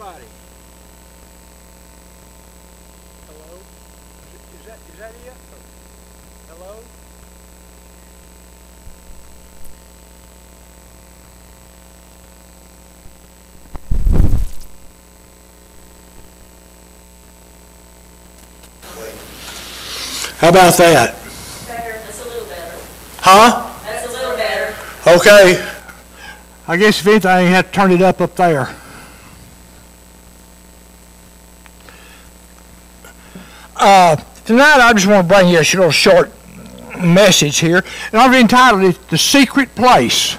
righty. Hello? Is that, is that it? Hello? How about that? Better, that's a little better. Huh? That's a little better. Okay. I guess if anything, I have to turn it up up there. Uh, tonight, I just want to bring you a little short message here, and I've entitled it "The Secret Place."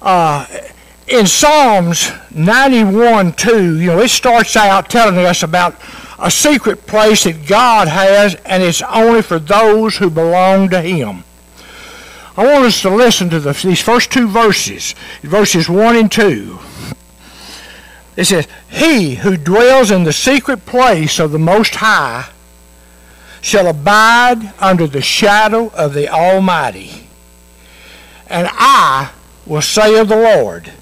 Uh, in Psalms 91 2, you know, it starts out telling us about a secret place that God has, and it's only for those who belong to Him. I want us to listen to the, these first two verses, verses 1 and 2. It says, He who dwells in the secret place of the Most High shall abide under the shadow of the Almighty. And I will say of the Lord,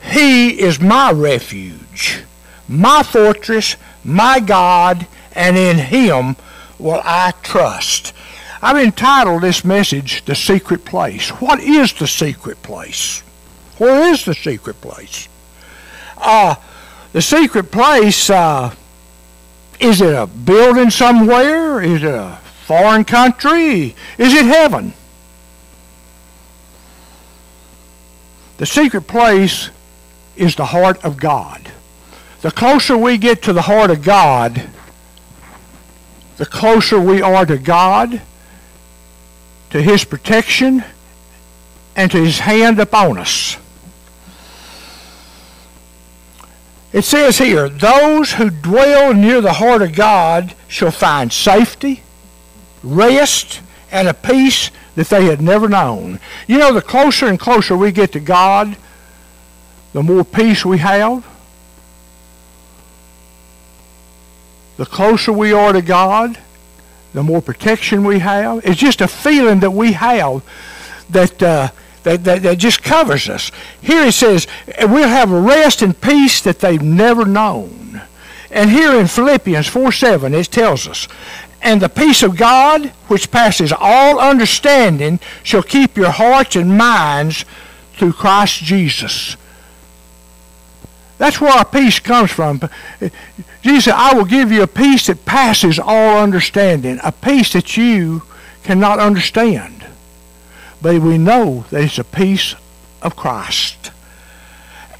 He is my refuge, my fortress, my God, and in Him will I trust. I've entitled this message, The Secret Place. What is the secret place? Where is the secret place? Uh, the secret place, uh, is it a building somewhere? Is it a foreign country? Is it heaven? The secret place is the heart of God. The closer we get to the heart of God, the closer we are to God, to His protection, and to His hand upon us. It says here, those who dwell near the heart of God shall find safety, rest, and a peace that they had never known. You know, the closer and closer we get to God, the more peace we have. The closer we are to God, the more protection we have. It's just a feeling that we have that, uh, that, that, that just covers us. Here it says, we'll have a rest and peace that they've never known. And here in Philippians 4 7, it tells us, and the peace of God, which passes all understanding, shall keep your hearts and minds through Christ Jesus. That's where our peace comes from. Jesus said, I will give you a peace that passes all understanding, a peace that you cannot understand. But we know that it's a peace of Christ.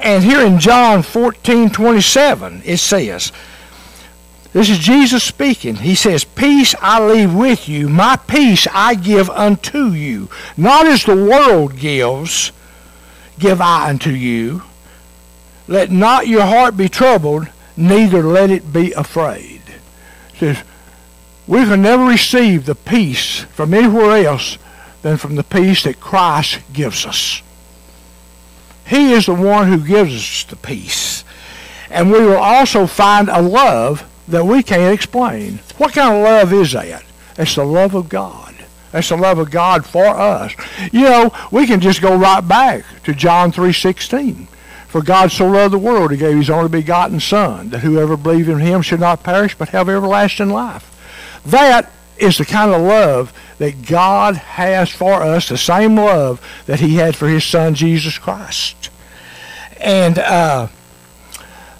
And here in John 14, 27, it says, this is Jesus speaking. He says, Peace I leave with you, my peace I give unto you. Not as the world gives, give I unto you. Let not your heart be troubled, neither let it be afraid. It says, we can never receive the peace from anywhere else than from the peace that Christ gives us. He is the one who gives us the peace. And we will also find a love that we can't explain. What kind of love is that? It's the love of God. That's the love of God for us. You know, we can just go right back to John 3.16. For God so loved the world, he gave his only begotten Son, that whoever believes in him should not perish, but have everlasting life. That is the kind of love that God has for us, the same love that he had for his Son, Jesus Christ. And uh,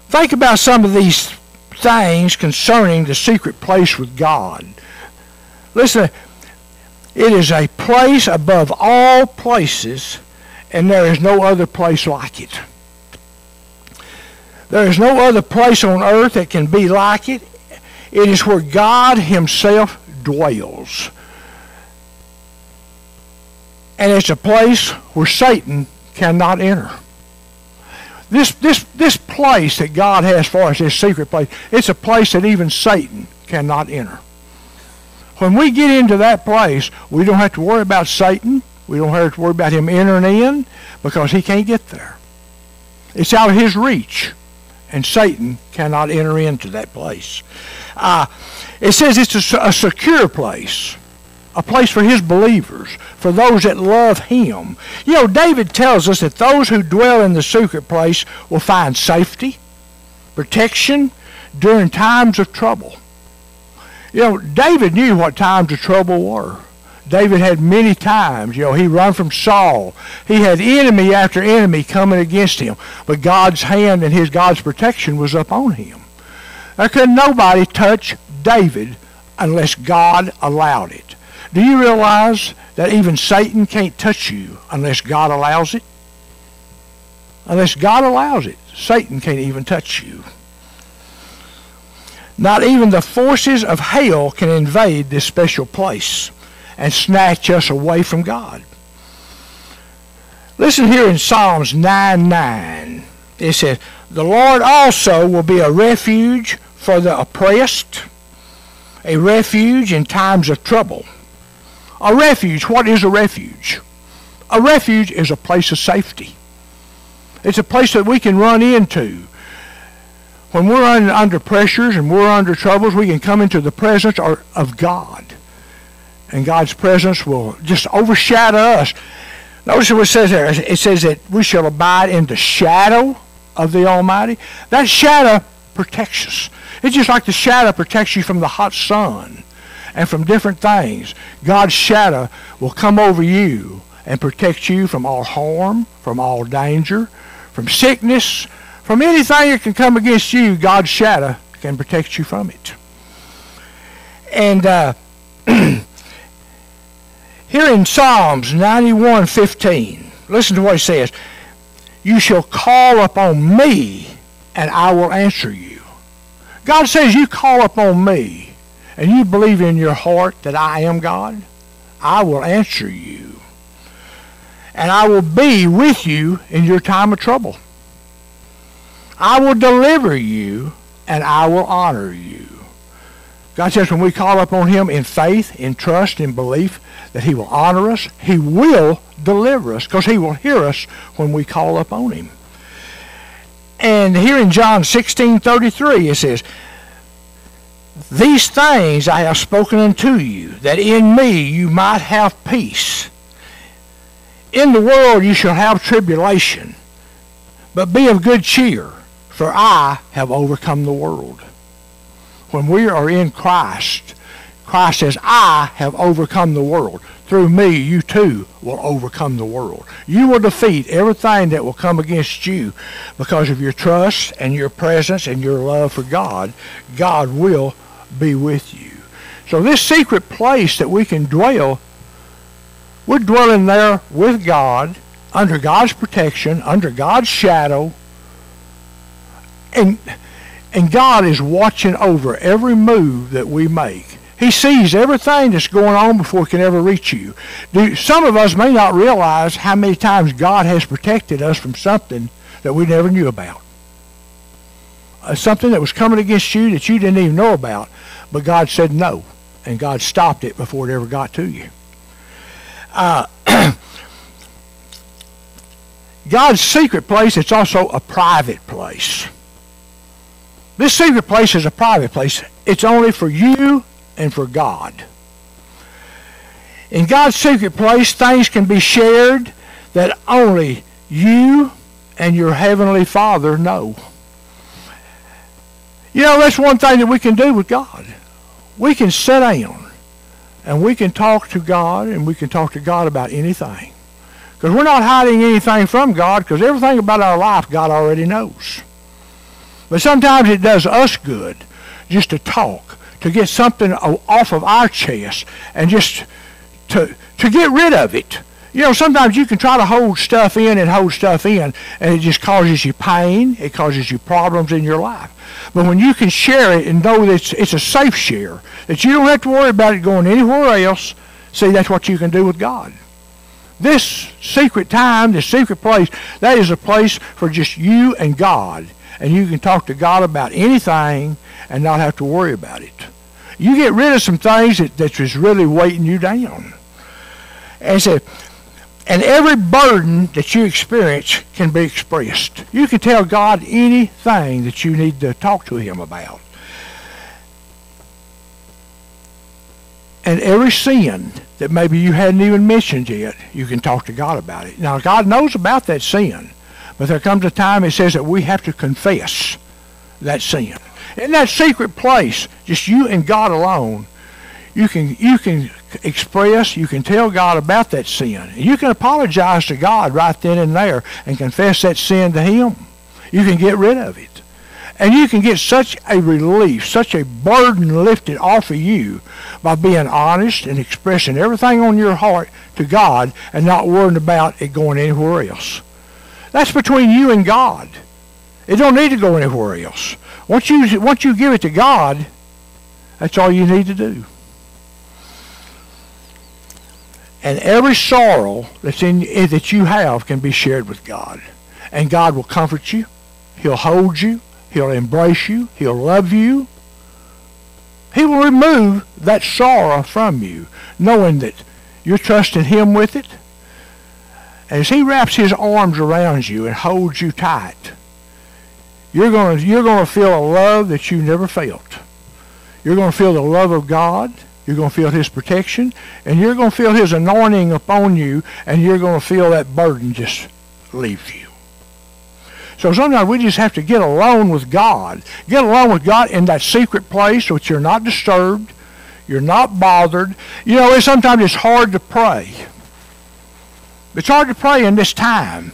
think about some of these things concerning the secret place with God. Listen, it is a place above all places, and there is no other place like it. There is no other place on earth that can be like it. It is where God himself dwells. And it's a place where Satan cannot enter. This, this, this place that God has for us, this secret place, it's a place that even Satan cannot enter. When we get into that place, we don't have to worry about Satan. We don't have to worry about him entering in because he can't get there. It's out of his reach, and Satan cannot enter into that place. Uh, it says it's a, a secure place, a place for his believers, for those that love him. You know, David tells us that those who dwell in the secret place will find safety, protection during times of trouble. You know, David knew what times of trouble were. David had many times, you know, he run from Saul. He had enemy after enemy coming against him. But God's hand and his God's protection was upon him. There could nobody touch David unless God allowed it. Do you realize that even Satan can't touch you unless God allows it? Unless God allows it, Satan can't even touch you. Not even the forces of hell can invade this special place and snatch us away from God. Listen here in Psalms 9 9. It says, The Lord also will be a refuge for the oppressed, a refuge in times of trouble. A refuge, what is a refuge? A refuge is a place of safety. It's a place that we can run into. When we're under pressures and we're under troubles, we can come into the presence of God and God's presence will just overshadow us. Notice what it says there. It says that we shall abide in the shadow of the Almighty. That shadow protects us. It's just like the shadow protects you from the hot sun and from different things. God's shadow will come over you and protect you from all harm, from all danger, from sickness, from anything that can come against you. God's shadow can protect you from it. And uh, Here in Psalms 91:15, listen to what he says. You shall call upon me, and I will answer you. God says, you call upon me, and you believe in your heart that I am God, I will answer you. And I will be with you in your time of trouble. I will deliver you, and I will honor you. God says when we call upon him in faith, in trust, in belief, that he will honor us, he will deliver us, because he will hear us when we call upon him. And here in John 16:33 it says, These things I have spoken unto you, that in me you might have peace. In the world you shall have tribulation, but be of good cheer, for I have overcome the world when we are in Christ, Christ says, I have overcome the world. Through me, you too will overcome the world. You will defeat everything that will come against you because of your trust and your presence and your love for God. God will be with you. So this secret place that we can dwell, we're dwelling there with God, under God's protection, under God's shadow. And and God is watching over every move that we make. He sees everything that's going on before it can ever reach you. Some of us may not realize how many times God has protected us from something that we never knew about. Uh, something that was coming against you that you didn't even know about, but God said no, and God stopped it before it ever got to you. Uh, God's secret place, it's also a private place. This secret place is a private place. It's only for you and for God. In God's secret place, things can be shared that only you and your Heavenly Father know. You know, that's one thing that we can do with God. We can sit down and we can talk to God and we can talk to God about anything. Because we're not hiding anything from God because everything about our life God already knows. But sometimes it does us good just to talk, to get something off of our chest and just to, to get rid of it. You know, sometimes you can try to hold stuff in and hold stuff in, and it just causes you pain. It causes you problems in your life. But when you can share it and know that it's, it's a safe share, that you don't have to worry about it going anywhere else, see, that's what you can do with God. This secret time, this secret place, that is a place for just you and God and you can talk to God about anything and not have to worry about it. You get rid of some things that, that's just really weighting you down. And so, and every burden that you experience can be expressed. You can tell God anything that you need to talk to him about. And every sin that maybe you hadn't even mentioned yet, you can talk to God about it. Now, God knows about that sin, but there comes a time it says that we have to confess that sin. In that secret place, just you and God alone, you can you can express, you can tell God about that sin. You can apologize to God right then and there and confess that sin to Him. You can get rid of it. And you can get such a relief, such a burden lifted off of you by being honest and expressing everything on your heart to God and not worrying about it going anywhere else. That's between you and God. It don't need to go anywhere else. Once you once you give it to God, that's all you need to do. And every sorrow that's in eh, that you have can be shared with God. And God will comfort you. He'll hold you. He'll embrace you. He'll love you. He will remove that sorrow from you, knowing that you're trusting Him with it. As He wraps His arms around you and holds you tight, you're going you're going to feel a love that you never felt. You're going to feel the love of God. You're going to feel His protection, and you're going to feel His anointing upon you, and you're going to feel that burden just leave you. So sometimes we just have to get alone with God. Get alone with God in that secret place so that you're not disturbed. You're not bothered. You know, sometimes it's hard to pray. It's hard to pray in this time.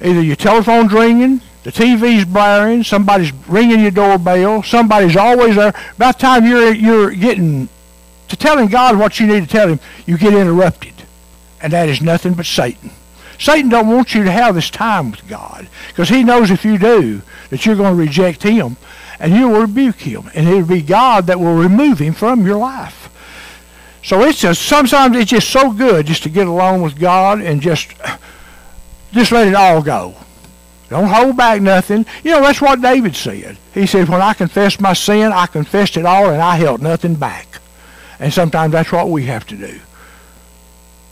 Either your telephone's ringing, the TV's blaring, somebody's ringing your doorbell, somebody's always there. By the time you're you're getting to telling God what you need to tell him, you get interrupted. And that is nothing but Satan. Satan don't want you to have this time with God because he knows if you do that you're going to reject him and you will rebuke him and it'll be God that will remove him from your life. So it's just sometimes it's just so good just to get along with God and just just let it all go. Don't hold back nothing. You know, that's what David said. He said, when I confessed my sin, I confessed it all and I held nothing back. And sometimes that's what we have to do.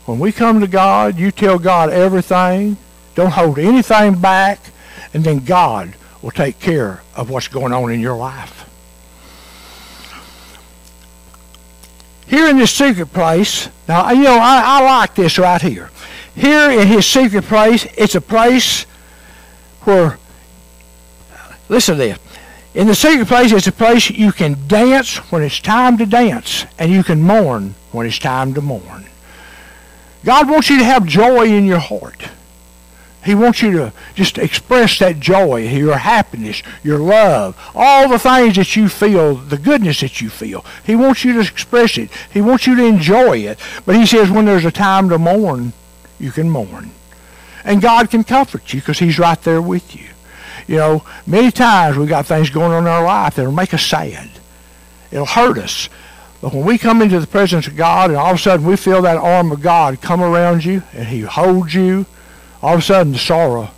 When we come to God, you tell God everything. Don't hold anything back. And then God will take care of what's going on in your life. Here in this secret place, now, you know, I, I like this right here. Here in his secret place, it's a place where, listen to this. In the secret place, it's a place you can dance when it's time to dance, and you can mourn when it's time to mourn. God wants you to have joy in your heart. He wants you to just express that joy, your happiness, your love, all the things that you feel, the goodness that you feel. He wants you to express it. He wants you to enjoy it. But he says when there's a time to mourn, you can mourn. And God can comfort you because he's right there with you. You know, many times we've got things going on in our life that'll make us sad. It'll hurt us. But when we come into the presence of God and all of a sudden we feel that arm of God come around you and he holds you, all of a sudden the sorrow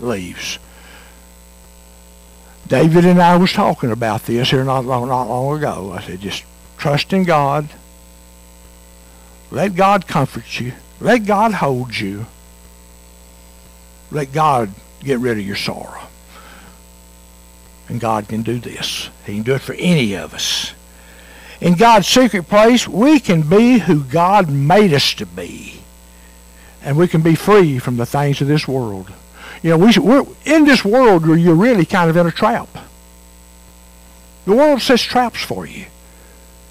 leaves. David and I was talking about this here not long, not long ago. I said, just trust in God. Let God comfort you. Let God hold you. Let God get rid of your sorrow. And God can do this. He can do it for any of us. In God's secret place, we can be who God made us to be. And we can be free from the things of this world. You know, we, we're in this world where you're really kind of in a trap. The world sets traps for you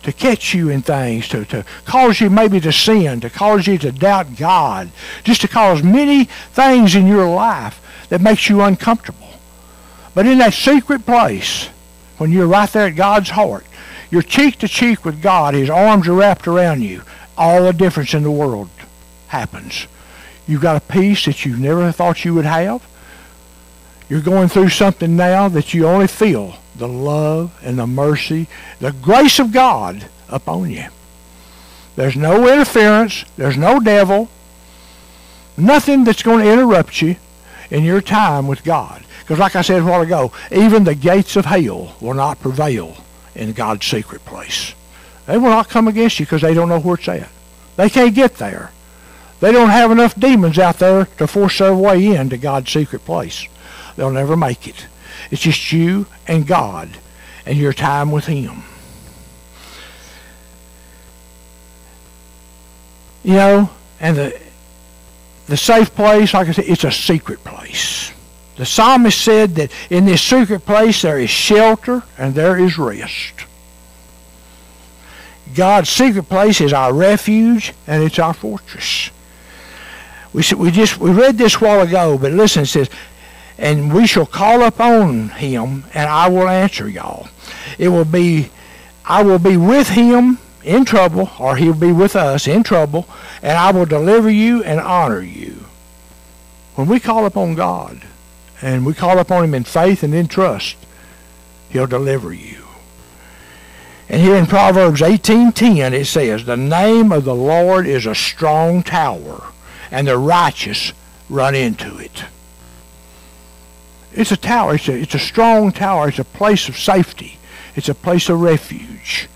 to catch you in things, to, to cause you maybe to sin, to cause you to doubt God, just to cause many things in your life that makes you uncomfortable. But in that secret place, when you're right there at God's heart, you're cheek to cheek with God, His arms are wrapped around you, all the difference in the world happens. You've got a peace that you never thought you would have. You're going through something now that you only feel the love and the mercy, the grace of God upon you. There's no interference. There's no devil. Nothing that's going to interrupt you in your time with God. Because like I said a while ago, even the gates of hell will not prevail in God's secret place. They will not come against you because they don't know where it's at. They can't get there. They don't have enough demons out there to force their way into God's secret place. They'll never make it. It's just you and God and your time with Him. You know, and the the safe place, like I said, it's a secret place. The psalmist said that in this secret place there is shelter and there is rest. God's secret place is our refuge and it's our fortress. We we just we read this while ago, but listen, it says, "And we shall call upon him, and I will answer y'all." It will be, I will be with him in trouble, or he'll be with us in trouble, and I will deliver you and honor you. When we call upon God, and we call upon him in faith and in trust, he'll deliver you. And here in Proverbs 18:10 it says, "The name of the Lord is a strong tower, and the righteous run into it." It's a tower. It's a, it's a strong tower. It's a place of safety. It's a place of refuge.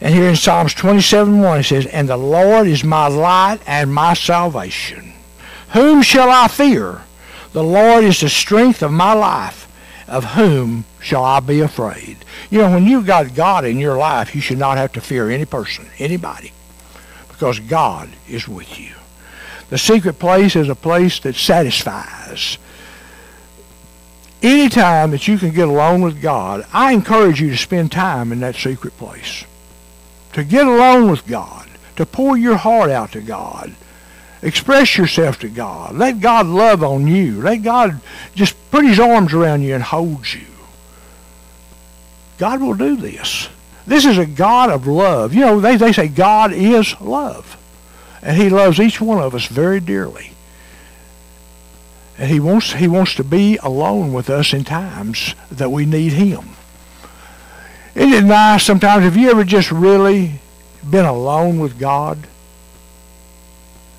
And here in Psalms 27:1 it says, "And the Lord is my light and my salvation. Whom shall I fear? The Lord is the strength of my life. Of whom shall I be afraid?" You know, when you've got God in your life, you should not have to fear any person, anybody, because God is with you. The secret place is a place that satisfies. Any time that you can get alone with God, I encourage you to spend time in that secret place. To get alone with God, to pour your heart out to God, express yourself to God. Let God love on you. Let God just put his arms around you and hold you. God will do this. This is a God of love. You know, they, they say God is love. And he loves each one of us very dearly. And he wants he wants to be alone with us in times that we need him. Isn't it nice sometimes? Have you ever just really been alone with God?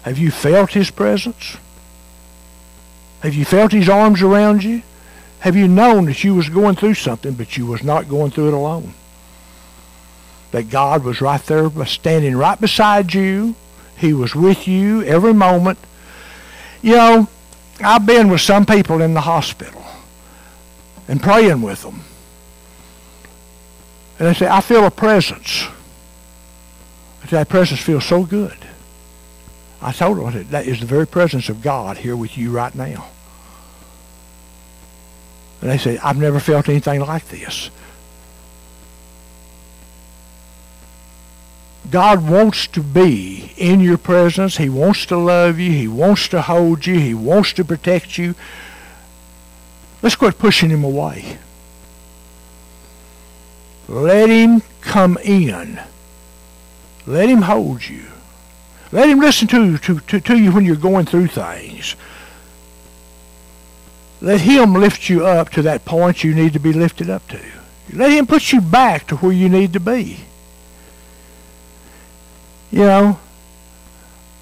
Have you felt his presence? Have you felt his arms around you? Have you known that you was going through something, but you was not going through it alone? That God was right there standing right beside you. He was with you every moment. You know, I've been with some people in the hospital and praying with them. And they say, I feel a presence. I say, that presence feels so good. I told them, I said, that is the very presence of God here with you right now. And they say, I've never felt anything like this. God wants to be in your presence. He wants to love you. He wants to hold you. He wants to protect you. Let's quit pushing him away. Let him come in. Let him hold you. Let him listen to, to, to, to you when you're going through things. Let him lift you up to that point you need to be lifted up to. Let him put you back to where you need to be. You know,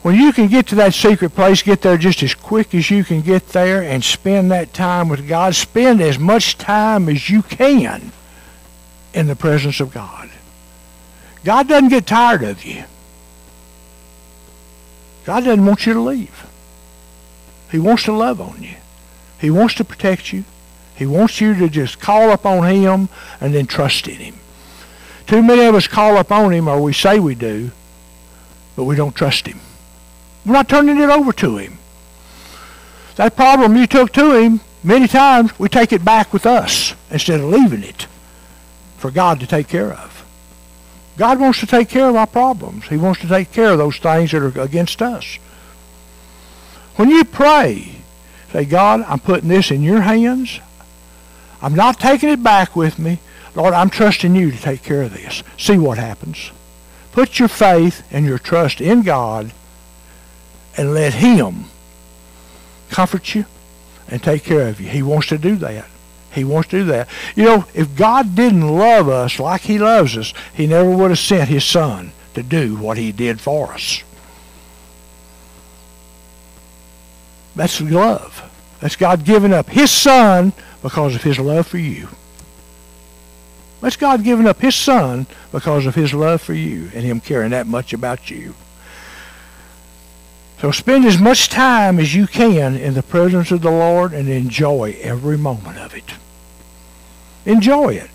when you can get to that secret place, get there just as quick as you can get there and spend that time with God. Spend as much time as you can in the presence of God. God doesn't get tired of you. God doesn't want you to leave. He wants to love on you. He wants to protect you. He wants you to just call upon him and then trust in him. Too many of us call upon him, or we say we do, but we don't trust him. We're not turning it over to him. That problem you took to him, many times we take it back with us instead of leaving it for God to take care of. God wants to take care of our problems. He wants to take care of those things that are against us. When you pray, say, God, I'm putting this in your hands. I'm not taking it back with me. Lord, I'm trusting you to take care of this. See what happens. Put your faith and your trust in God and let him comfort you and take care of you. He wants to do that. He wants to do that. You know, if God didn't love us like he loves us, he never would have sent his son to do what he did for us. That's love. That's God giving up his son because of his love for you. That's God giving up his son because of his love for you and him caring that much about you. So spend as much time as you can in the presence of the Lord and enjoy every moment of it. Enjoy it.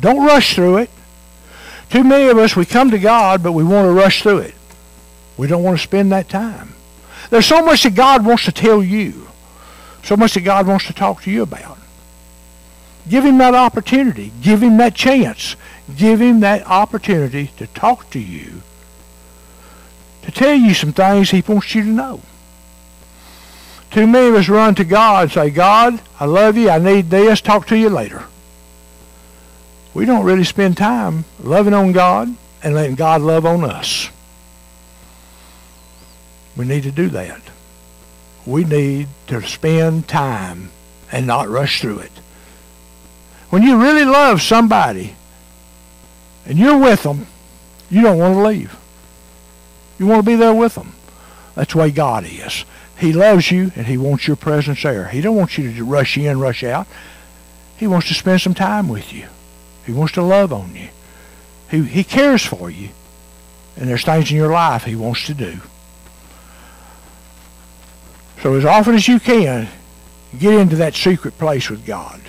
Don't rush through it. Too many of us, we come to God, but we want to rush through it. We don't want to spend that time. There's so much that God wants to tell you. So much that God wants to talk to you about. Give him that opportunity. Give him that chance. Give him that opportunity to talk to you. To tell you some things he wants you to know. Too many of us run to God and say, God, I love you. I need this. Talk to you later. We don't really spend time loving on God and letting God love on us. We need to do that. We need to spend time and not rush through it. When you really love somebody and you're with them, you don't want to leave. You want to be there with them. That's the way God is. He loves you and he wants your presence there. He don't want you to rush in, rush out. He wants to spend some time with you. He wants to love on you. He, he cares for you. And there's things in your life he wants to do. So as often as you can, get into that secret place with God.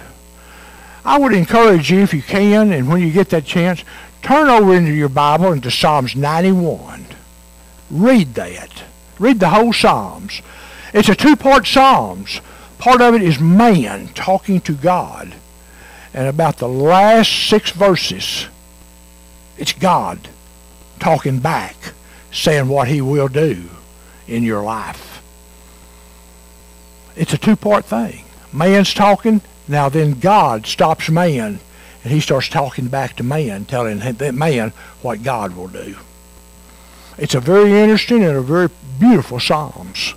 I would encourage you, if you can, and when you get that chance, turn over into your Bible into Psalms 91. Read that. Read the whole Psalms. It's a two-part Psalms. Part of it is man talking to God. And about the last six verses, it's God talking back, saying what he will do in your life. It's a two-part thing. Man's talking, now then God stops man, and he starts talking back to man, telling that man what God will do. It's a very interesting and a very beautiful Psalms.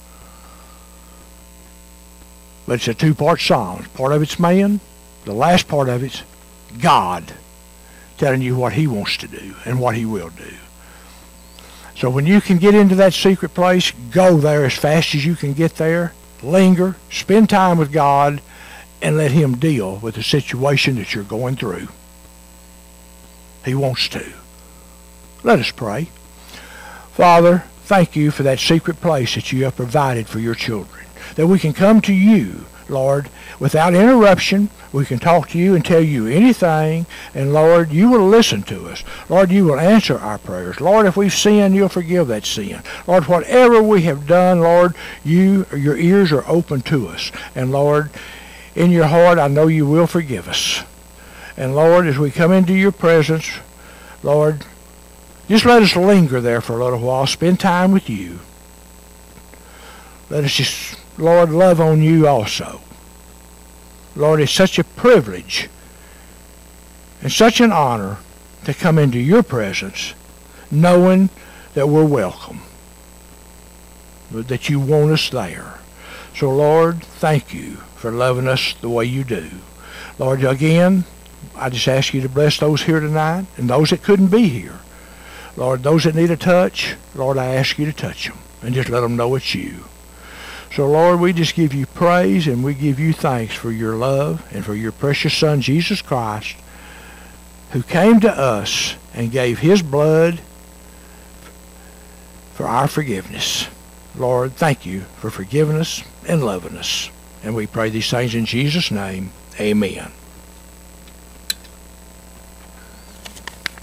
But it's a two-part Psalms. Part of it's man, the last part of it's God telling you what he wants to do and what he will do. So when you can get into that secret place, go there as fast as you can get there. Linger, spend time with God, and let him deal with the situation that you're going through. He wants to. Let us pray. Father, thank you for that secret place that you have provided for your children, that we can come to you Lord, without interruption. We can talk to you and tell you anything. And Lord, you will listen to us. Lord, you will answer our prayers. Lord, if we've sinned, you'll forgive that sin. Lord, whatever we have done, Lord, you, your ears are open to us. And Lord, in your heart, I know you will forgive us. And Lord, as we come into your presence, Lord, just let us linger there for a little while. Spend time with you. Let us just Lord, love on you also. Lord, it's such a privilege and such an honor to come into your presence knowing that we're welcome, that you want us there. So, Lord, thank you for loving us the way you do. Lord, again, I just ask you to bless those here tonight and those that couldn't be here. Lord, those that need a touch, Lord, I ask you to touch them and just let them know it's you. So, Lord, we just give you praise and we give you thanks for your love and for your precious Son, Jesus Christ, who came to us and gave his blood for our forgiveness. Lord, thank you for forgiving us and loving us. And we pray these things in Jesus' name. Amen.